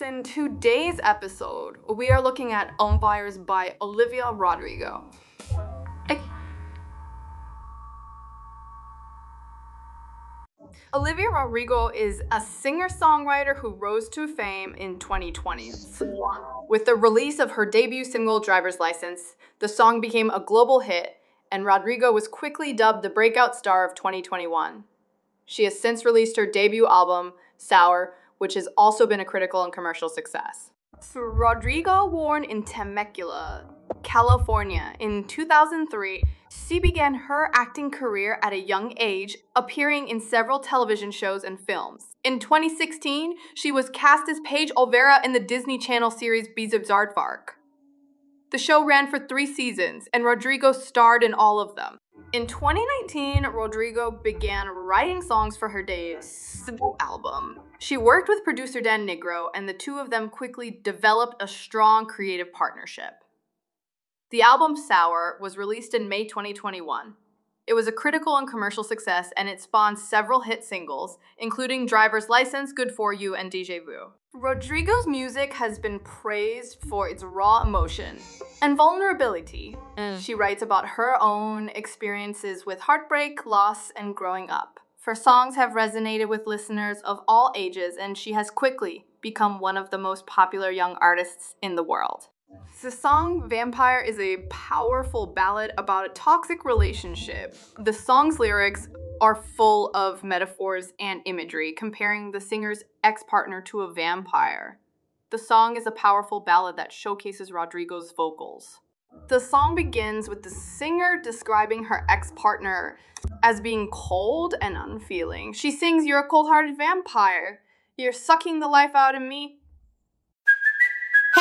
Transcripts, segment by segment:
In today's episode, we are looking at Vampire by Olivia Rodrigo. Olivia Rodrigo is a singer songwriter who rose to fame in 2020. With the release of her debut single, Driver's License, the song became a global hit, and Rodrigo was quickly dubbed the breakout star of 2021. She has since released her debut album, Sour, which has also been a critical and commercial success. Rodrigo, born in Temecula, California in 2003, she began her acting career at a young age, appearing in several television shows and films. In 2016, she was cast as Paige Olvera in the Disney Channel series Bizaardvark. The show ran for three seasons, and Rodrigo starred in all of them. In 2019, Rodrigo began writing songs for her debut album. She worked with producer Dan Nigro, and the two of them quickly developed a strong creative partnership. The album Sour was released in May 2021. It was a critical and commercial success, and it spawned several hit singles, including Driver's License, Good For You, and Deja Vu. Rodrigo's music has been praised for its raw emotion and vulnerability. Mm. She writes about her own experiences with heartbreak, loss, and growing up. Her songs have resonated with listeners of all ages, and she has quickly become one of the most popular young artists in the world. The song Vampire is a powerful ballad about a toxic relationship. The song's lyrics are full of metaphors and imagery, comparing the singer's ex partner to a vampire. The song is a powerful ballad that showcases Rodrigo's vocals. The song begins with the singer describing her ex partner as being cold and unfeeling. She sings, You're a cold hearted vampire. You're sucking the life out of me.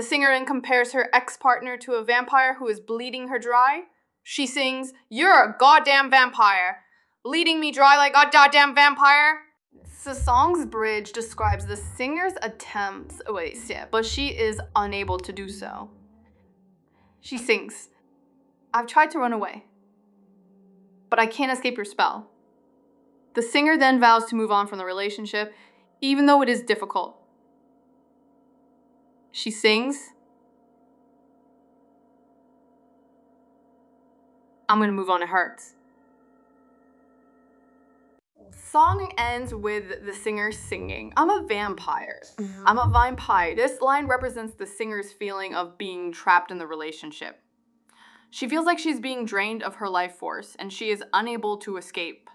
The singer then compares her ex partner to a vampire who is bleeding her dry. She sings, You're a goddamn vampire, bleeding me dry like a goddamn vampire. The song's bridge describes the singer's attempts, oh wait, yeah, but she is unable to do so. She sings, I've tried to run away, but I can't escape your spell. The singer then vows to move on from the relationship, even though it is difficult. She sings. I'm gonna move on, it hurts. Song ends with the singer singing, I'm a vampire. Mm-hmm. I'm a vampire. This line represents the singer's feeling of being trapped in the relationship. She feels like she's being drained of her life force and she is unable to escape.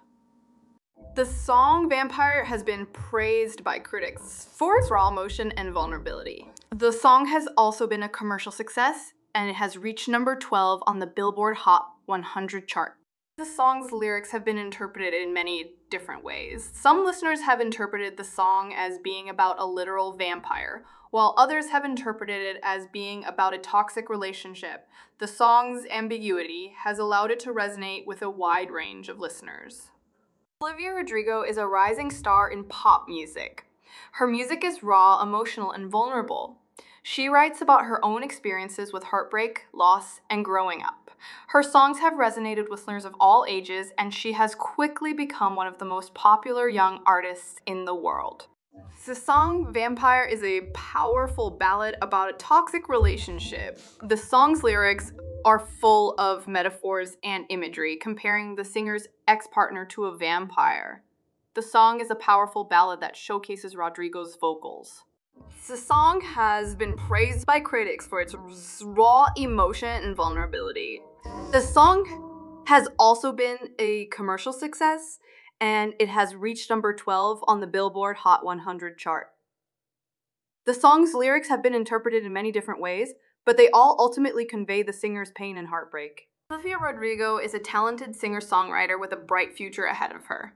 The song Vampire has been praised by critics for its raw emotion and vulnerability. The song has also been a commercial success and it has reached number 12 on the Billboard Hot 100 chart. The song's lyrics have been interpreted in many different ways. Some listeners have interpreted the song as being about a literal vampire, while others have interpreted it as being about a toxic relationship. The song's ambiguity has allowed it to resonate with a wide range of listeners. Olivia Rodrigo is a rising star in pop music. Her music is raw, emotional, and vulnerable. She writes about her own experiences with heartbreak, loss, and growing up. Her songs have resonated with listeners of all ages, and she has quickly become one of the most popular young artists in the world. The song Vampire is a powerful ballad about a toxic relationship. The song's lyrics are full of metaphors and imagery, comparing the singer's ex partner to a vampire. The song is a powerful ballad that showcases Rodrigo's vocals. The song has been praised by critics for its raw emotion and vulnerability. The song has also been a commercial success and it has reached number 12 on the Billboard Hot 100 chart. The song's lyrics have been interpreted in many different ways, but they all ultimately convey the singer's pain and heartbreak. Olivia Rodrigo is a talented singer songwriter with a bright future ahead of her.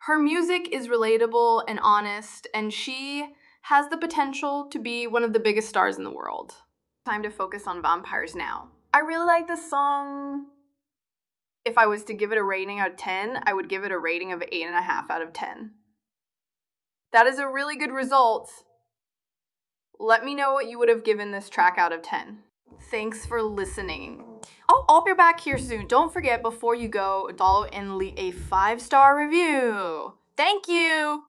Her music is relatable and honest, and she has the potential to be one of the biggest stars in the world. Time to focus on vampires now. I really like this song. If I was to give it a rating out of 10, I would give it a rating of 8.5 out of 10. That is a really good result. Let me know what you would have given this track out of 10. Thanks for listening. Oh, I'll be back here soon. Don't forget before you go, follow and leave a five star review. Thank you.